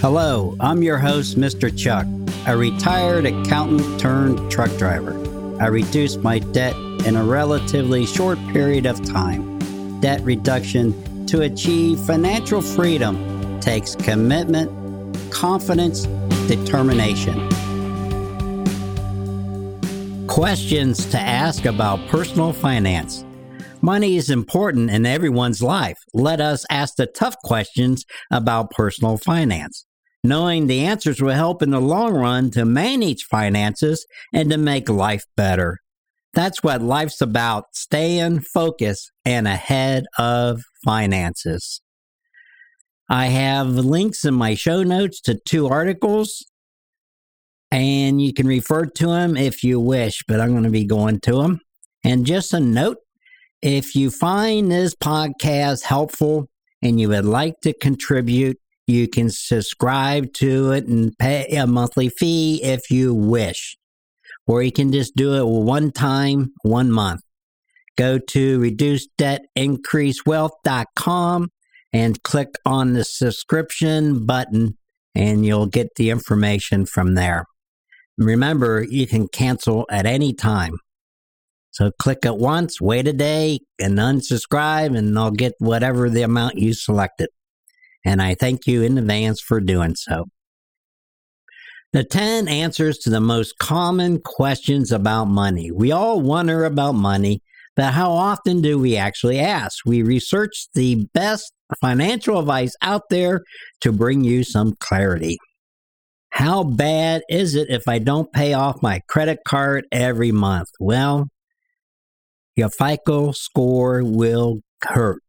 Hello, I'm your host, Mr. Chuck, a retired accountant turned truck driver. I reduced my debt in a relatively short period of time. Debt reduction to achieve financial freedom takes commitment, confidence, determination. Questions to ask about personal finance. Money is important in everyone's life. Let us ask the tough questions about personal finance. Knowing the answers will help in the long run to manage finances and to make life better. That's what life's about staying focused and ahead of finances. I have links in my show notes to two articles, and you can refer to them if you wish, but I'm going to be going to them. And just a note if you find this podcast helpful and you would like to contribute, you can subscribe to it and pay a monthly fee if you wish. Or you can just do it one time, one month. Go to reducedebtincreasewealth.com and click on the subscription button and you'll get the information from there. Remember, you can cancel at any time. So click it once, wait a day, and unsubscribe, and I'll get whatever the amount you selected and I thank you in advance for doing so. The 10 answers to the most common questions about money. We all wonder about money, but how often do we actually ask? We research the best financial advice out there to bring you some clarity. How bad is it if I don't pay off my credit card every month? Well, your FICO score will hurt.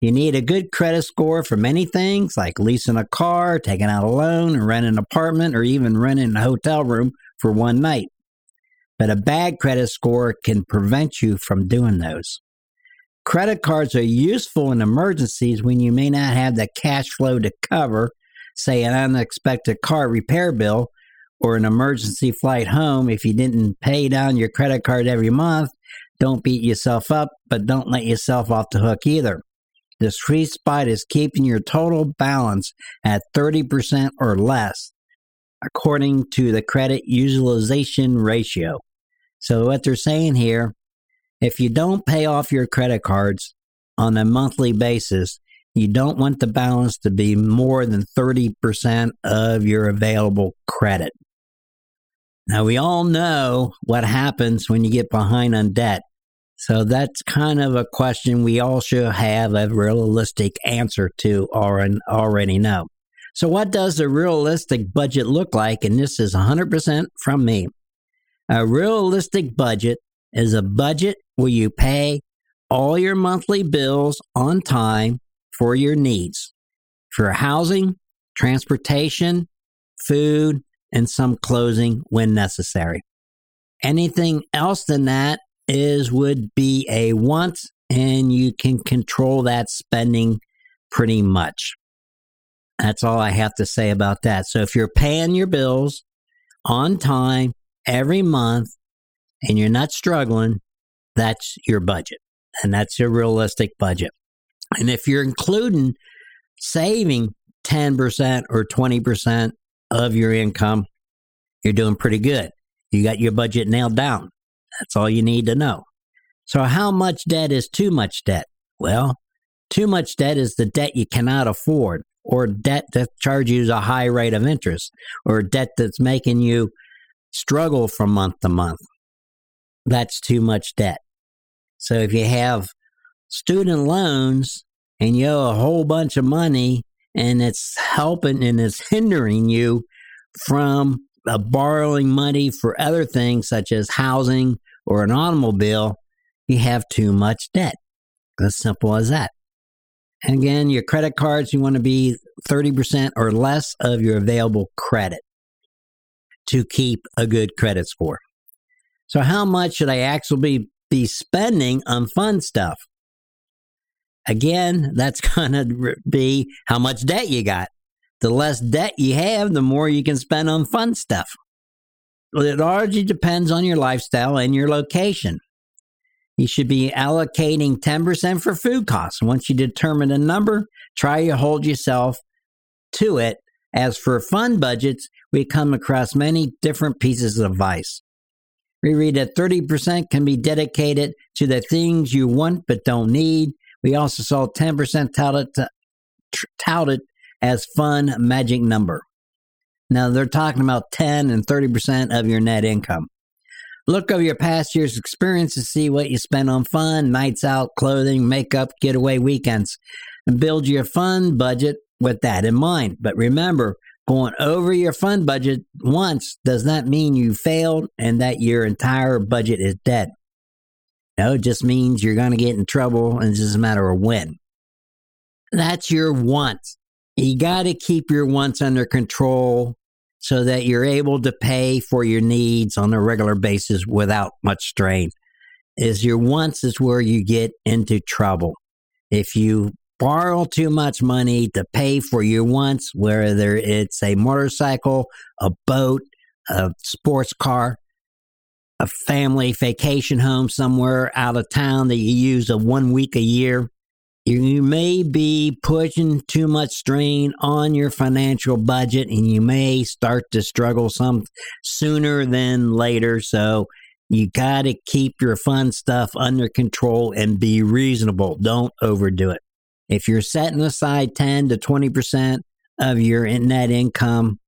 You need a good credit score for many things like leasing a car, taking out a loan, renting an apartment, or even renting a hotel room for one night. But a bad credit score can prevent you from doing those. Credit cards are useful in emergencies when you may not have the cash flow to cover, say, an unexpected car repair bill or an emergency flight home. If you didn't pay down your credit card every month, don't beat yourself up, but don't let yourself off the hook either. The sweet spot is keeping your total balance at 30% or less, according to the credit utilization ratio. So, what they're saying here if you don't pay off your credit cards on a monthly basis, you don't want the balance to be more than 30% of your available credit. Now, we all know what happens when you get behind on debt. So that's kind of a question we all should have a realistic answer to or already know. So, what does a realistic budget look like? And this is 100% from me. A realistic budget is a budget where you pay all your monthly bills on time for your needs for housing, transportation, food, and some clothing when necessary. Anything else than that is would be a want and you can control that spending pretty much. That's all I have to say about that. So if you're paying your bills on time every month and you're not struggling, that's your budget. And that's your realistic budget. And if you're including saving 10% or 20% of your income, you're doing pretty good. You got your budget nailed down. That's all you need to know. So, how much debt is too much debt? Well, too much debt is the debt you cannot afford, or debt that charges you a high rate of interest, or debt that's making you struggle from month to month. That's too much debt. So, if you have student loans and you owe a whole bunch of money and it's helping and it's hindering you from uh, borrowing money for other things such as housing or an automobile, you have too much debt. As simple as that. And again, your credit cards, you want to be 30% or less of your available credit to keep a good credit score. So, how much should I actually be spending on fun stuff? Again, that's going to be how much debt you got. The less debt you have, the more you can spend on fun stuff. It largely depends on your lifestyle and your location. You should be allocating 10% for food costs. Once you determine a number, try to hold yourself to it As for fund budgets, we come across many different pieces of advice. We read that 30% can be dedicated to the things you want but don't need. We also saw 10% touted, touted as fun magic number. Now they're talking about 10 and 30% of your net income. Look over your past year's experience to see what you spent on fun, nights out, clothing, makeup, getaway weekends, and build your fun budget with that in mind. But remember, going over your fun budget once does not mean you failed and that your entire budget is dead. No, it just means you're going to get in trouble and it's just a matter of when. That's your wants. You got to keep your wants under control so that you're able to pay for your needs on a regular basis without much strain. Is your wants is where you get into trouble. If you borrow too much money to pay for your wants, whether it's a motorcycle, a boat, a sports car, a family vacation home somewhere out of town that you use a one week a year, you may be pushing too much strain on your financial budget and you may start to struggle some sooner than later. So you got to keep your fun stuff under control and be reasonable. Don't overdo it. If you're setting aside 10 to 20% of your net income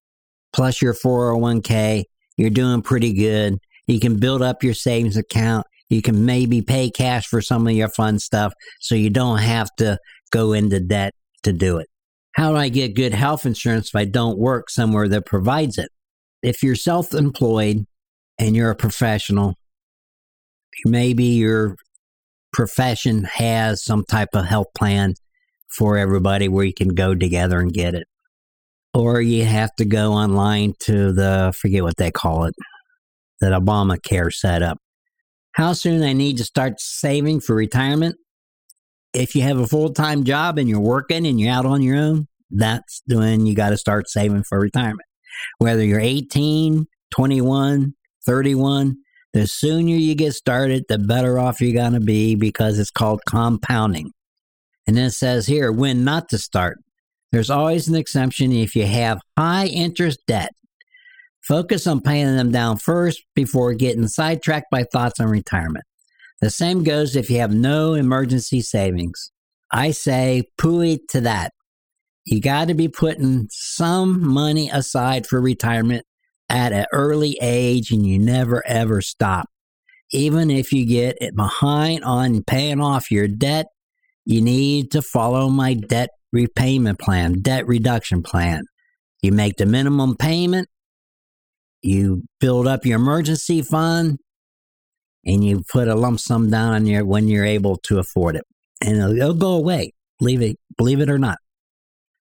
plus your 401k, you're doing pretty good. You can build up your savings account you can maybe pay cash for some of your fun stuff so you don't have to go into debt to do it. How do I get good health insurance if I don't work somewhere that provides it? If you're self employed and you're a professional, maybe your profession has some type of health plan for everybody where you can go together and get it. Or you have to go online to the, forget what they call it, that Obamacare set up how soon I need to start saving for retirement. If you have a full time job and you're working and you're out on your own, that's when you got to start saving for retirement. Whether you're 18, 21, 31, the sooner you get started, the better off you're going to be because it's called compounding. And then it says here when not to start. There's always an exception if you have high interest debt. Focus on paying them down first before getting sidetracked by thoughts on retirement. The same goes if you have no emergency savings. I say pooey to that. You got to be putting some money aside for retirement at an early age and you never ever stop. Even if you get behind on paying off your debt, you need to follow my debt repayment plan, debt reduction plan. You make the minimum payment you build up your emergency fund and you put a lump sum down on your when you're able to afford it. And it'll, it'll go away believe it believe it or not.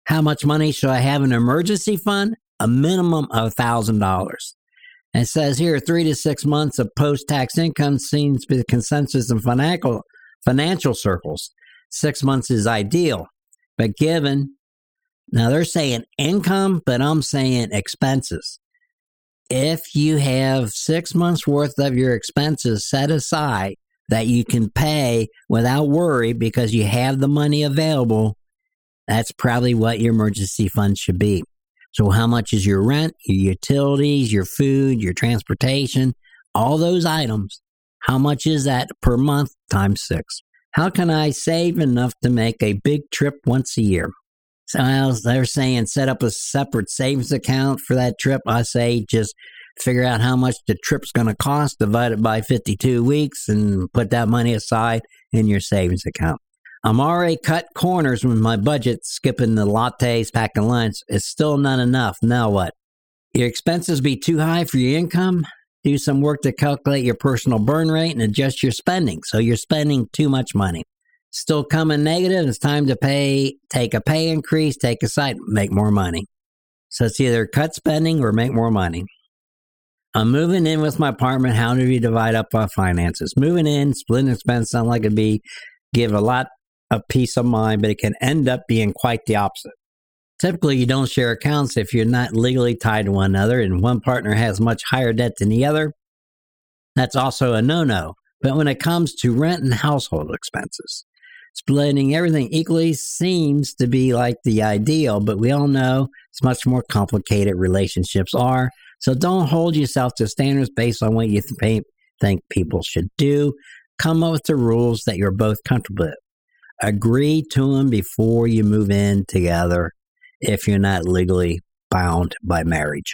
How much money should i have in an emergency fund? A minimum of thousand dollars. It says here three to six months of post-tax income seems to be the consensus in financial financial circles. Six months is ideal but given now they're saying income but i'm saying expenses if you have six months worth of your expenses set aside that you can pay without worry because you have the money available, that's probably what your emergency fund should be. So, how much is your rent, your utilities, your food, your transportation, all those items? How much is that per month times six? How can I save enough to make a big trip once a year? So they're saying set up a separate savings account for that trip. I say just figure out how much the trip's going to cost, divide it by 52 weeks, and put that money aside in your savings account. I'm already cut corners with my budget, skipping the lattes, packing lunch. It's still not enough. Now what? Your expenses be too high for your income? Do some work to calculate your personal burn rate and adjust your spending. So you're spending too much money still coming negative. It's time to pay, take a pay increase, take a site, make more money. So it's either cut spending or make more money. I'm moving in with my apartment. How do we divide up our finances? Moving in, splitting expense sound like it'd be give a lot of peace of mind, but it can end up being quite the opposite. Typically, you don't share accounts if you're not legally tied to one another and one partner has much higher debt than the other. That's also a no no. But when it comes to rent and household expenses, Splitting everything equally seems to be like the ideal, but we all know it's much more complicated relationships are. So don't hold yourself to standards based on what you th- think people should do. Come up with the rules that you're both comfortable with. Agree to them before you move in together if you're not legally bound by marriage.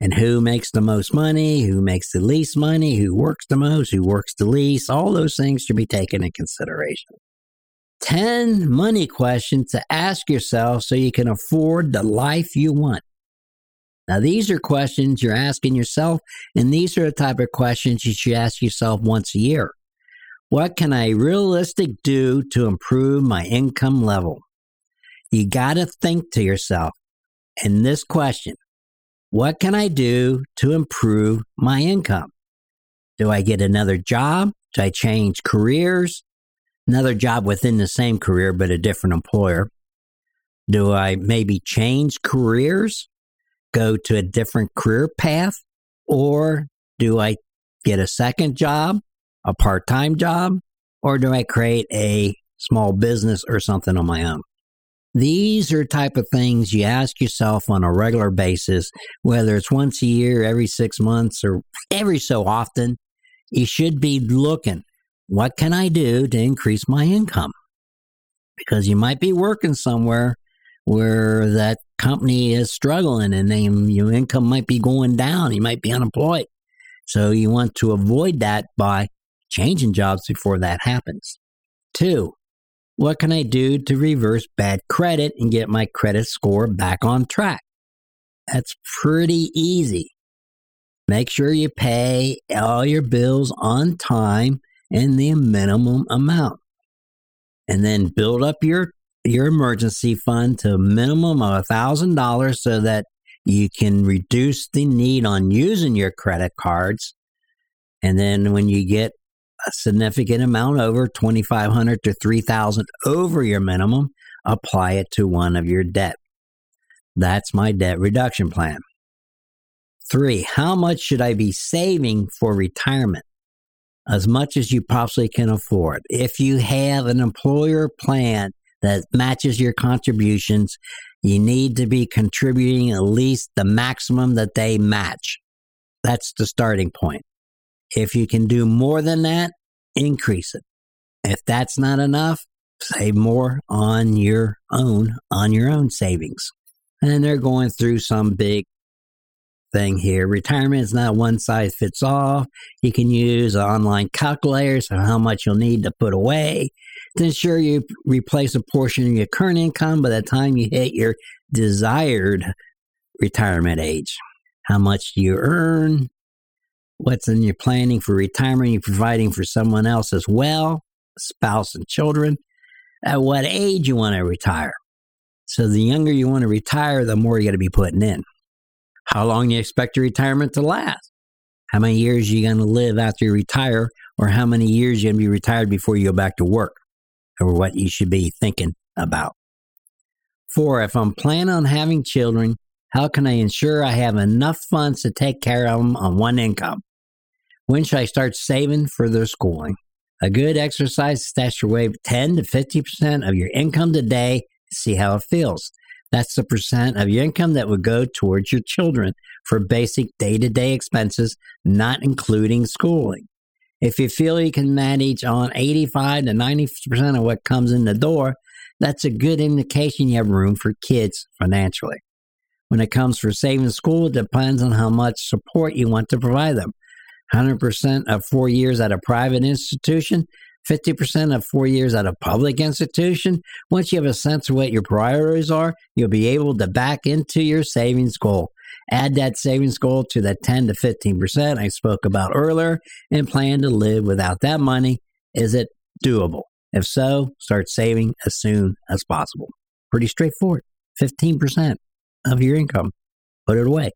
And who makes the most money, who makes the least money, who works the most, who works the least, all those things should be taken in consideration. 10 money questions to ask yourself so you can afford the life you want. Now, these are questions you're asking yourself, and these are the type of questions you should ask yourself once a year. What can I realistic do to improve my income level? You got to think to yourself in this question What can I do to improve my income? Do I get another job? Do I change careers? Another job within the same career but a different employer? Do I maybe change careers, go to a different career path, or do I get a second job, a part time job, or do I create a small business or something on my own? These are type of things you ask yourself on a regular basis, whether it's once a year, every six months, or every so often. You should be looking what can I do to increase my income? Because you might be working somewhere where that company is struggling and then your income might be going down. You might be unemployed. So you want to avoid that by changing jobs before that happens. Two, what can I do to reverse bad credit and get my credit score back on track? That's pretty easy. Make sure you pay all your bills on time and the minimum amount. And then build up your your emergency fund to a minimum of $1,000 so that you can reduce the need on using your credit cards. And then when you get a significant amount over 2500 to 3000 over your minimum, apply it to one of your debt. That's my debt reduction plan. 3. How much should I be saving for retirement? As much as you possibly can afford. If you have an employer plan that matches your contributions, you need to be contributing at least the maximum that they match. That's the starting point. If you can do more than that, increase it. If that's not enough, save more on your own on your own savings. And they're going through some big thing here. Retirement is not one size fits all. You can use online calculators on how much you'll need to put away to ensure you replace a portion of your current income by the time you hit your desired retirement age. How much do you earn? What's in your planning for retirement? You're providing for someone else as well, spouse and children. At what age you want to retire? So the younger you want to retire, the more you got to be putting in. How long do you expect your retirement to last? How many years you going to live after you retire, or how many years you're going to be retired before you go back to work, or what you should be thinking about? Four, if I'm planning on having children, how can I ensure I have enough funds to take care of them on one income? When should I start saving for their schooling? A good exercise is stash away 10 to 50% of your income today to see how it feels. That's the percent of your income that would go towards your children for basic day to day expenses, not including schooling. If you feel you can manage on 85 to 90% of what comes in the door, that's a good indication you have room for kids financially. When it comes for saving school, it depends on how much support you want to provide them. 100% of four years at a private institution 50% of four years at a public institution, once you have a sense of what your priorities are, you'll be able to back into your savings goal. Add that savings goal to that 10 to 15% I spoke about earlier and plan to live without that money. Is it doable? If so, start saving as soon as possible. Pretty straightforward. 15% of your income, put it away.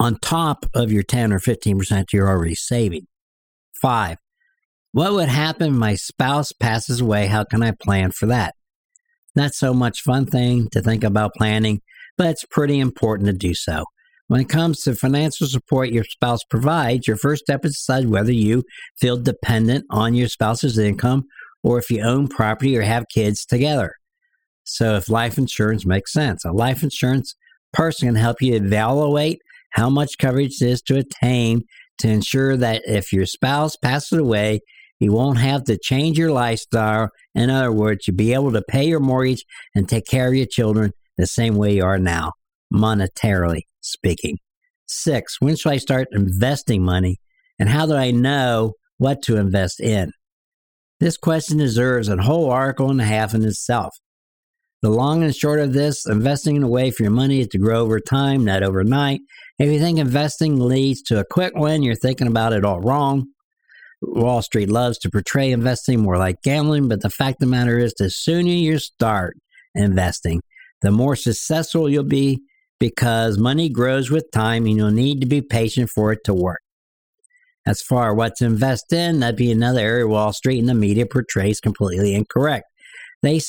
On top of your 10 or 15% you're already saving. Five, what would happen if my spouse passes away? How can I plan for that? Not so much fun thing to think about planning, but it's pretty important to do so. When it comes to financial support your spouse provides, your first step is to decide whether you feel dependent on your spouse's income or if you own property or have kids together. So, if life insurance makes sense, a life insurance person can help you evaluate how much coverage is to attain to ensure that if your spouse passes away, you won't have to change your lifestyle. In other words, you'll be able to pay your mortgage and take care of your children the same way you are now, monetarily speaking. Six, when should I start investing money? And how do I know what to invest in? This question deserves a whole article and a half in itself. The long and short of this, investing in a way for your money is to grow over time, not overnight. If you think investing leads to a quick win, you're thinking about it all wrong. Wall Street loves to portray investing more like gambling, but the fact of the matter is, the sooner you start investing, the more successful you'll be because money grows with time and you'll need to be patient for it to work. As far as what to invest in, that'd be another area Wall Street and the media portrays completely incorrect. They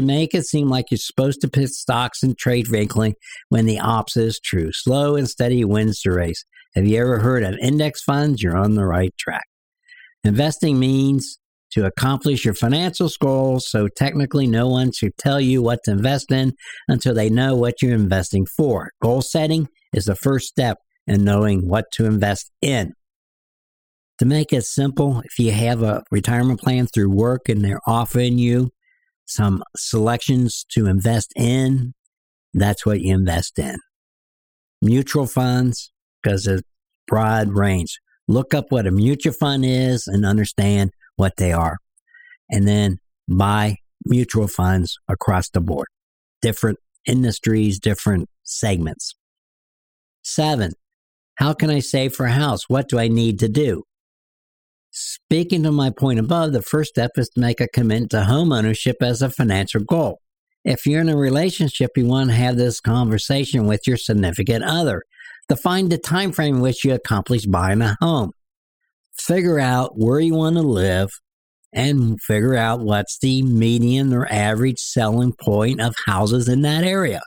make it seem like you're supposed to pick stocks and trade frequently when the opposite is true. Slow and steady wins the race. Have you ever heard of index funds? You're on the right track. Investing means to accomplish your financial goals, so technically no one should tell you what to invest in until they know what you're investing for. Goal setting is the first step in knowing what to invest in. To make it simple, if you have a retirement plan through work and they're offering you some selections to invest in, that's what you invest in. Mutual funds, because it's broad range. Look up what a mutual fund is and understand what they are. And then buy mutual funds across the board, different industries, different segments. Seven, how can I save for a house? What do I need to do? Speaking to my point above, the first step is to make a commitment to home ownership as a financial goal. If you're in a relationship, you want to have this conversation with your significant other. Define the time frame in which you accomplish buying a home. Figure out where you want to live and figure out what's the median or average selling point of houses in that area.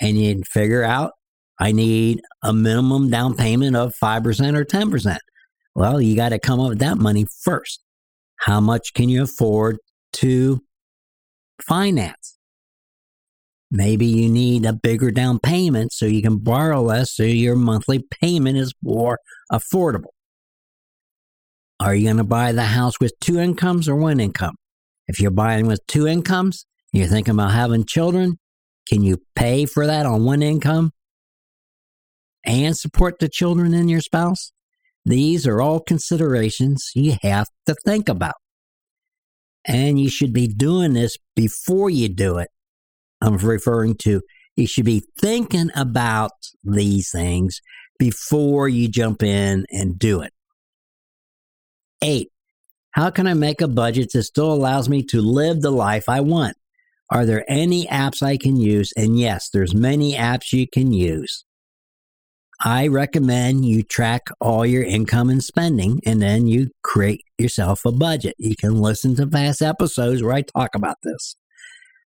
And you figure out I need a minimum down payment of 5% or 10%. Well, you got to come up with that money first. How much can you afford to finance? Maybe you need a bigger down payment so you can borrow less so your monthly payment is more affordable. Are you going to buy the house with two incomes or one income? If you're buying with two incomes, you're thinking about having children, can you pay for that on one income and support the children and your spouse? These are all considerations you have to think about. And you should be doing this before you do it I'm referring to, you should be thinking about these things before you jump in and do it. Eight, how can I make a budget that still allows me to live the life I want? Are there any apps I can use? And yes, there's many apps you can use. I recommend you track all your income and spending and then you create yourself a budget. You can listen to past episodes where I talk about this.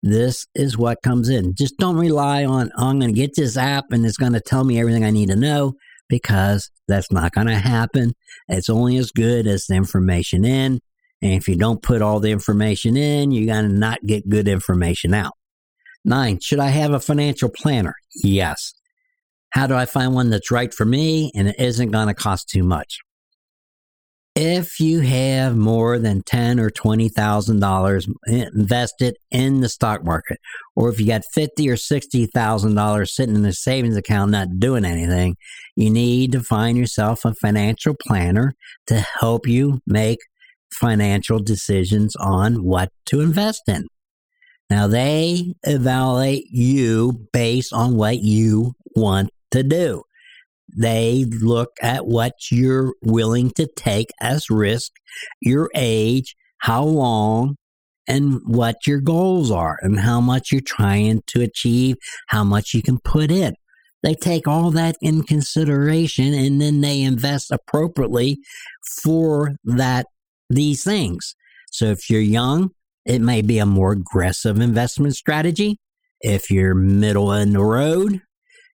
This is what comes in. Just don't rely on, oh, I'm going to get this app and it's going to tell me everything I need to know because that's not going to happen. It's only as good as the information in. And if you don't put all the information in, you're going to not get good information out. Nine, should I have a financial planner? Yes. How do I find one that's right for me and it isn't going to cost too much? If you have more than ten or twenty thousand dollars invested in the stock market, or if you got fifty or sixty thousand dollars sitting in a savings account not doing anything, you need to find yourself a financial planner to help you make financial decisions on what to invest in. Now they evaluate you based on what you want to do. They look at what you're willing to take as risk, your age, how long, and what your goals are, and how much you're trying to achieve, how much you can put in. They take all that in consideration and then they invest appropriately for that these things. So if you're young, it may be a more aggressive investment strategy. If you're middle in the road,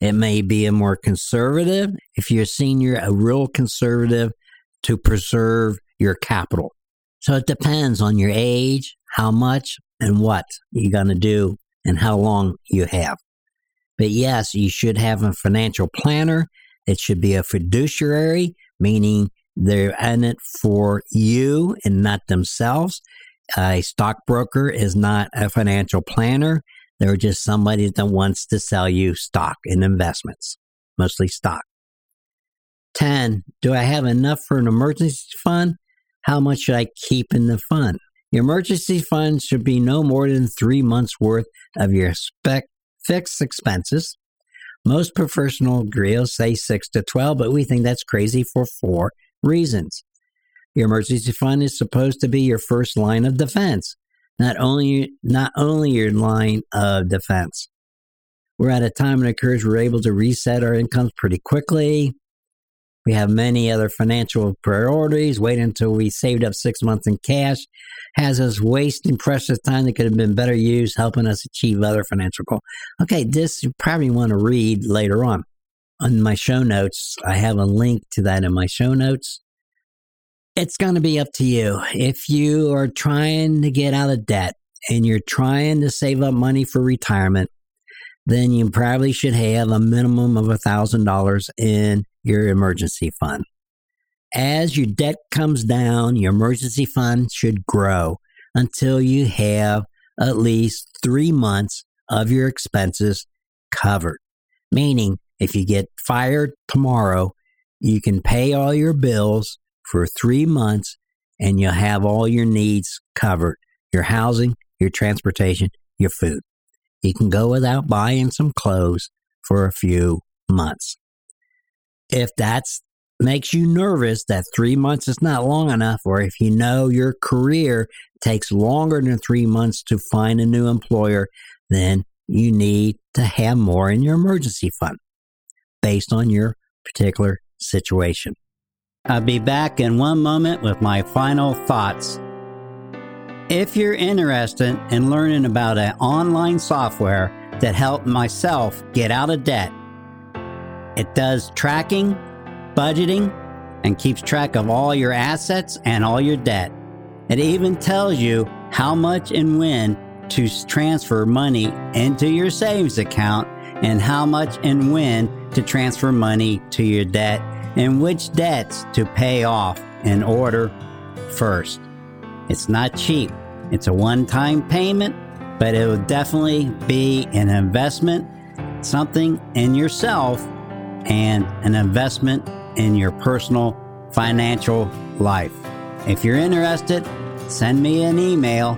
it may be a more conservative. If you're a senior, a real conservative to preserve your capital. So it depends on your age, how much and what you're going to do and how long you have. But yes, you should have a financial planner. It should be a fiduciary, meaning they're in it for you and not themselves. A stockbroker is not a financial planner. They're just somebody that wants to sell you stock and investments, mostly stock. 10. Do I have enough for an emergency fund? How much should I keep in the fund? Your emergency fund should be no more than three months worth of your spec fixed expenses. Most professional grios say six to 12, but we think that's crazy for four reasons. Your emergency fund is supposed to be your first line of defense, not only, not only your line of defense. We're at a time when it occurs we're able to reset our incomes pretty quickly. We have many other financial priorities. Wait until we saved up six months in cash has us wasting precious time that could have been better used helping us achieve other financial goals. Okay, this you probably want to read later on. On my show notes, I have a link to that in my show notes. It's going to be up to you. If you are trying to get out of debt and you're trying to save up money for retirement, then you probably should have a minimum of $1,000 in your emergency fund. As your debt comes down, your emergency fund should grow until you have at least three months of your expenses covered. Meaning, if you get fired tomorrow, you can pay all your bills for three months and you'll have all your needs covered your housing, your transportation, your food. You can go without buying some clothes for a few months. If that makes you nervous that three months is not long enough, or if you know your career takes longer than three months to find a new employer, then you need to have more in your emergency fund based on your particular situation. I'll be back in one moment with my final thoughts. If you're interested in learning about an online software that helped myself get out of debt, it does tracking budgeting, and keeps track of all your assets and all your debt. It even tells you how much and when to transfer money into your savings account and how much and when to transfer money to your debt and which debts to pay off in order first. It's not cheap. It's a one time payment, but it will definitely be an investment, something in yourself, and an investment in your personal financial life. If you're interested, send me an email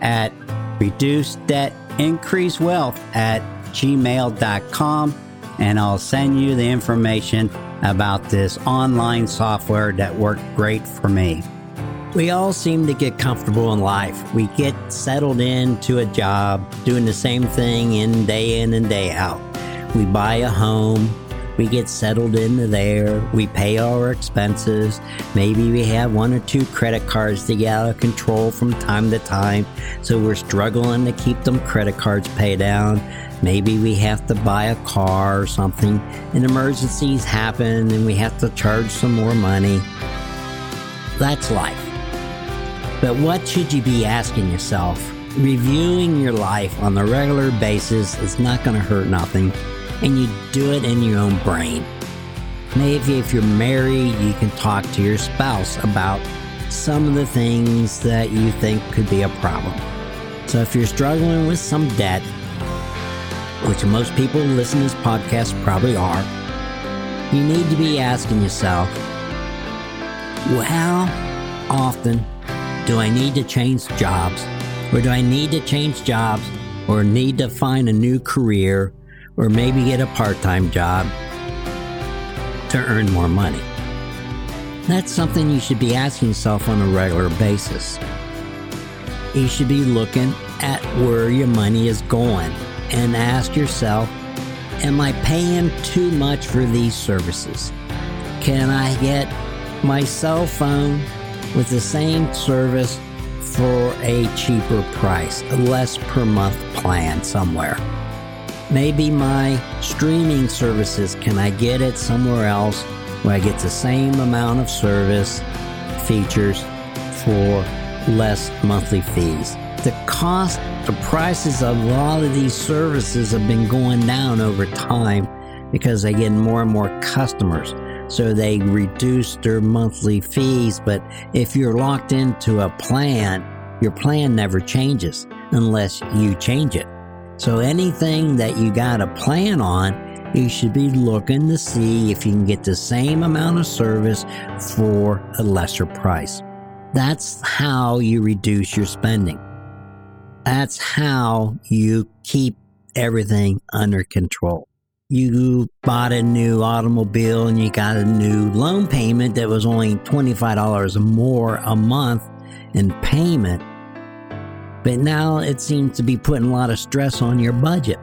at reduce debt increase wealth at gmail.com and I'll send you the information about this online software that worked great for me. We all seem to get comfortable in life. We get settled into a job, doing the same thing in day in and day out. We buy a home, we get settled into there. We pay our expenses. Maybe we have one or two credit cards to get out of control from time to time. So we're struggling to keep them credit cards paid down. Maybe we have to buy a car or something, and emergencies happen and we have to charge some more money. That's life. But what should you be asking yourself? Reviewing your life on a regular basis is not going to hurt nothing and you do it in your own brain. Maybe if you're married, you can talk to your spouse about some of the things that you think could be a problem. So if you're struggling with some debt, which most people who listen to this podcast probably are, you need to be asking yourself, well, how often do I need to change jobs? Or do I need to change jobs or need to find a new career or maybe get a part time job to earn more money. That's something you should be asking yourself on a regular basis. You should be looking at where your money is going and ask yourself Am I paying too much for these services? Can I get my cell phone with the same service for a cheaper price, a less per month plan somewhere? Maybe my streaming services, can I get it somewhere else where I get the same amount of service, features for less monthly fees. The cost, the prices of a lot of these services have been going down over time because they get more and more customers. So they reduce their monthly fees. But if you're locked into a plan, your plan never changes unless you change it. So anything that you got a plan on, you should be looking to see if you can get the same amount of service for a lesser price. That's how you reduce your spending. That's how you keep everything under control. You bought a new automobile and you got a new loan payment that was only $25 more a month in payment. But now it seems to be putting a lot of stress on your budget.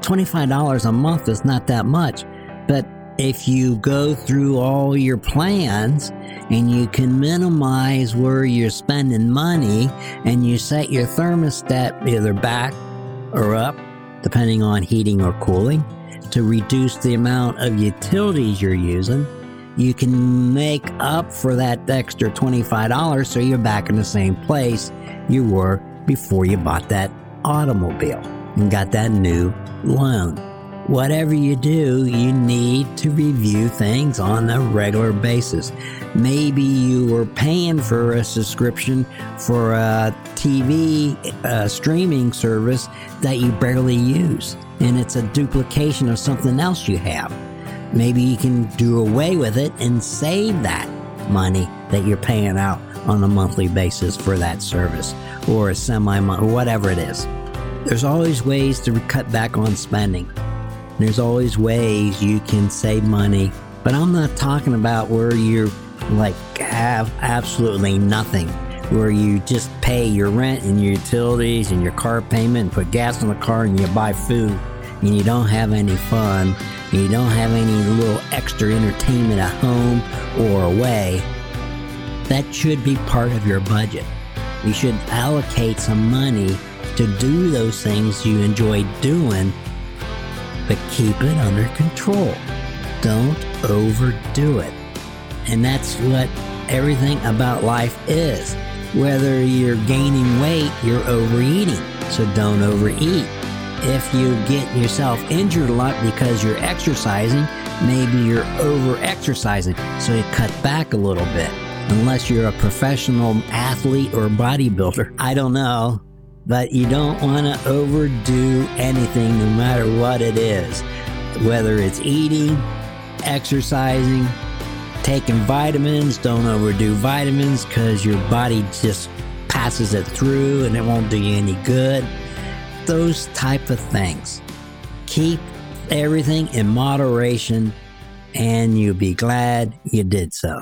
$25 a month is not that much, but if you go through all your plans and you can minimize where you're spending money and you set your thermostat either back or up, depending on heating or cooling, to reduce the amount of utilities you're using, you can make up for that extra $25 so you're back in the same place you were before you bought that automobile and got that new loan. Whatever you do, you need to review things on a regular basis. Maybe you were paying for a subscription for a TV streaming service that you barely use, and it's a duplication of something else you have. Maybe you can do away with it and save that money that you're paying out on a monthly basis for that service or a semi month, whatever it is. There's always ways to cut back on spending. There's always ways you can save money, but I'm not talking about where you like have absolutely nothing, where you just pay your rent and your utilities and your car payment and put gas in the car and you buy food and you don't have any fun and you don't have any little extra entertainment at home or away. That should be part of your budget. You should allocate some money to do those things you enjoy doing, but keep it under control. Don't overdo it. And that's what everything about life is. Whether you're gaining weight, you're overeating. So don't overeat. If you get yourself injured a lot because you're exercising, maybe you're over exercising. So you cut back a little bit. Unless you're a professional athlete or bodybuilder. I don't know but you don't want to overdo anything no matter what it is. Whether it's eating, exercising, taking vitamins, don't overdo vitamins because your body just passes it through and it won't do you any good. Those type of things. Keep everything in moderation and you'll be glad you did so.